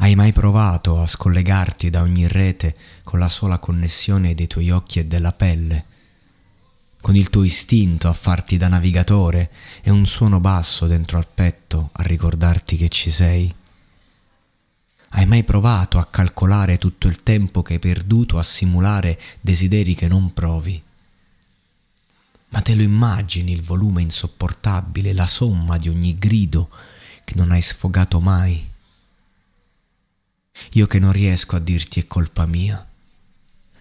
Hai mai provato a scollegarti da ogni rete con la sola connessione dei tuoi occhi e della pelle? Con il tuo istinto a farti da navigatore e un suono basso dentro al petto a ricordarti che ci sei? Hai mai provato a calcolare tutto il tempo che hai perduto a simulare desideri che non provi? Ma te lo immagini il volume insopportabile, la somma di ogni grido che non hai sfogato mai? Io che non riesco a dirti è colpa mia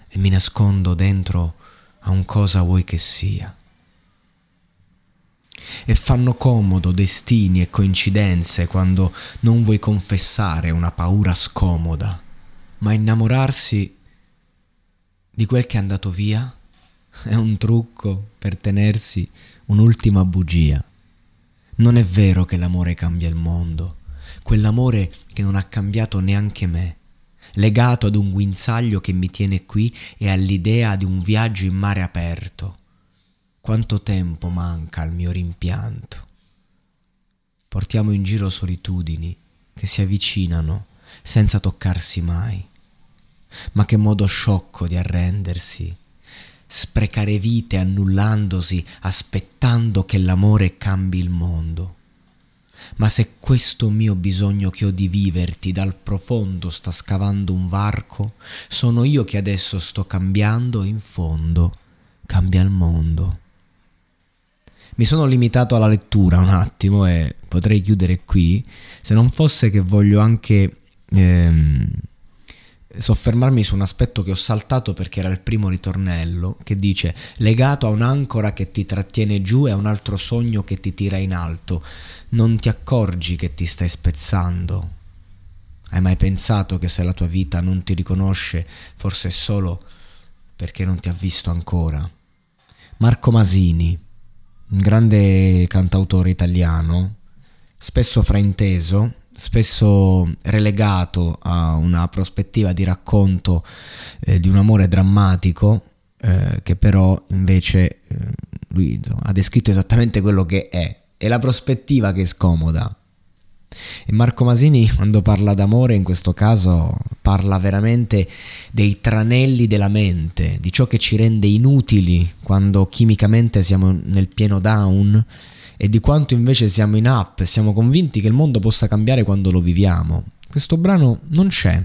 e mi nascondo dentro a un cosa vuoi che sia. E fanno comodo destini e coincidenze quando non vuoi confessare una paura scomoda, ma innamorarsi di quel che è andato via è un trucco per tenersi un'ultima bugia. Non è vero che l'amore cambia il mondo quell'amore che non ha cambiato neanche me, legato ad un guinzaglio che mi tiene qui e all'idea di un viaggio in mare aperto. Quanto tempo manca al mio rimpianto. Portiamo in giro solitudini che si avvicinano senza toccarsi mai. Ma che modo sciocco di arrendersi, sprecare vite annullandosi, aspettando che l'amore cambi il mondo ma se questo mio bisogno che ho di viverti dal profondo sta scavando un varco, sono io che adesso sto cambiando in fondo cambia il mondo. Mi sono limitato alla lettura un attimo e potrei chiudere qui, se non fosse che voglio anche ehm, soffermarmi su un aspetto che ho saltato perché era il primo ritornello, che dice legato a un'ancora che ti trattiene giù e a un altro sogno che ti tira in alto non ti accorgi che ti stai spezzando. Hai mai pensato che se la tua vita non ti riconosce, forse è solo perché non ti ha visto ancora? Marco Masini, un grande cantautore italiano, spesso frainteso, spesso relegato a una prospettiva di racconto eh, di un amore drammatico, eh, che però invece eh, lui ha descritto esattamente quello che è, è la prospettiva che scomoda. E Marco Masini, quando parla d'amore, in questo caso parla veramente dei tranelli della mente, di ciò che ci rende inutili quando chimicamente siamo nel pieno down e di quanto invece siamo in up e siamo convinti che il mondo possa cambiare quando lo viviamo. Questo brano non c'è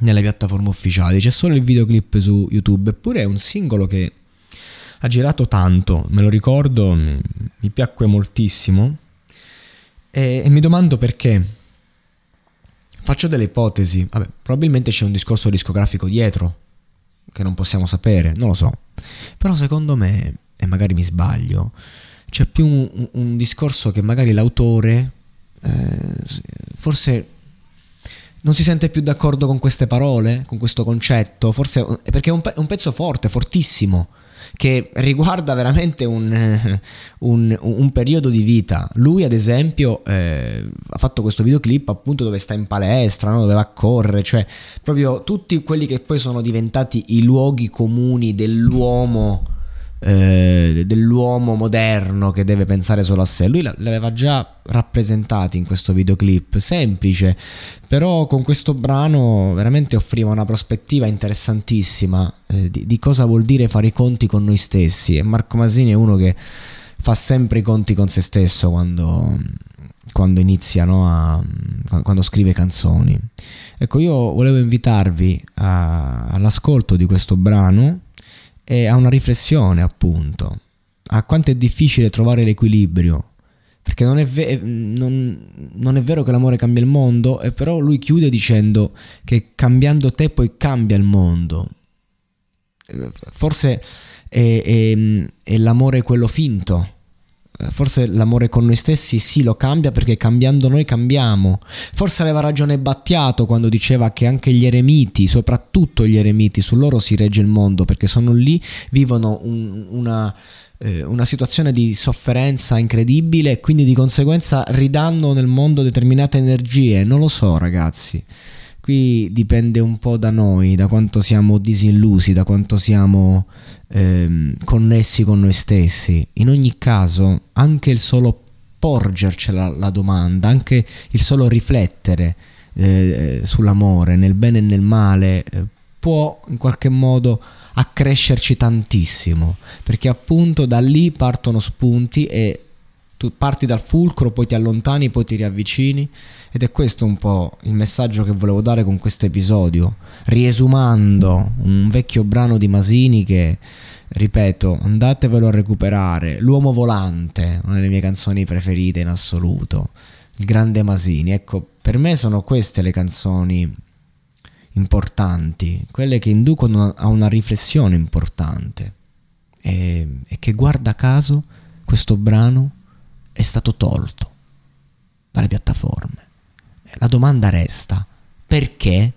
nelle piattaforme ufficiali, c'è solo il videoclip su YouTube, eppure è un singolo che ha girato tanto, me lo ricordo, mi, mi piacque moltissimo e, e, mi domando perché. Faccio delle ipotesi, vabbè, probabilmente c'è un discorso discografico dietro che non possiamo sapere, non lo so, però secondo me, e magari mi sbaglio, c'è più un, un discorso che magari l'autore eh, forse non si sente più d'accordo con queste parole, con questo concetto, forse perché è un, pe- un pezzo forte, fortissimo che riguarda veramente un, un, un, periodo di vita. Lui, ad esempio, eh, ha fatto questo videoclip appunto dove sta in palestra, no? dove va a correre, cioè proprio tutti quelli che poi sono diventati i luoghi comuni dell'uomo eh, dell'uomo moderno che deve pensare solo a sé. Lui l'aveva già rappresentati in questo videoclip, semplice, però con questo brano veramente offriva una prospettiva interessantissima eh, di, di cosa vuol dire fare i conti con noi stessi. E Marco Masini è uno che fa sempre i conti con se stesso quando, quando inizia, no, a, quando scrive canzoni. Ecco, io volevo invitarvi a, all'ascolto di questo brano e a una riflessione, appunto, a quanto è difficile trovare l'equilibrio. Perché non è, ve- non, non è vero che l'amore cambia il mondo, e però lui chiude dicendo che cambiando te poi cambia il mondo. Forse è, è, è l'amore quello finto, forse l'amore con noi stessi sì lo cambia perché cambiando noi cambiamo. Forse aveva ragione Battiato quando diceva che anche gli eremiti, soprattutto gli eremiti, su loro si regge il mondo perché sono lì, vivono un, una, eh, una situazione di sofferenza incredibile e quindi di conseguenza ridanno nel mondo determinate energie. Non lo so ragazzi. Qui dipende un po' da noi, da quanto siamo disillusi, da quanto siamo ehm, connessi con noi stessi. In ogni caso, anche il solo porgercela la domanda, anche il solo riflettere eh, sull'amore, nel bene e nel male, eh, può in qualche modo accrescerci tantissimo, perché appunto da lì partono spunti e tu parti dal fulcro, poi ti allontani, poi ti riavvicini. Ed è questo un po' il messaggio che volevo dare con questo episodio, riesumando un vecchio brano di Masini che, ripeto, andatevelo a recuperare, L'uomo volante, una delle mie canzoni preferite in assoluto, il grande Masini. Ecco, per me sono queste le canzoni importanti, quelle che inducono a una riflessione importante. E, e che guarda caso questo brano è stato tolto dalle piattaforme. La domanda resta, perché?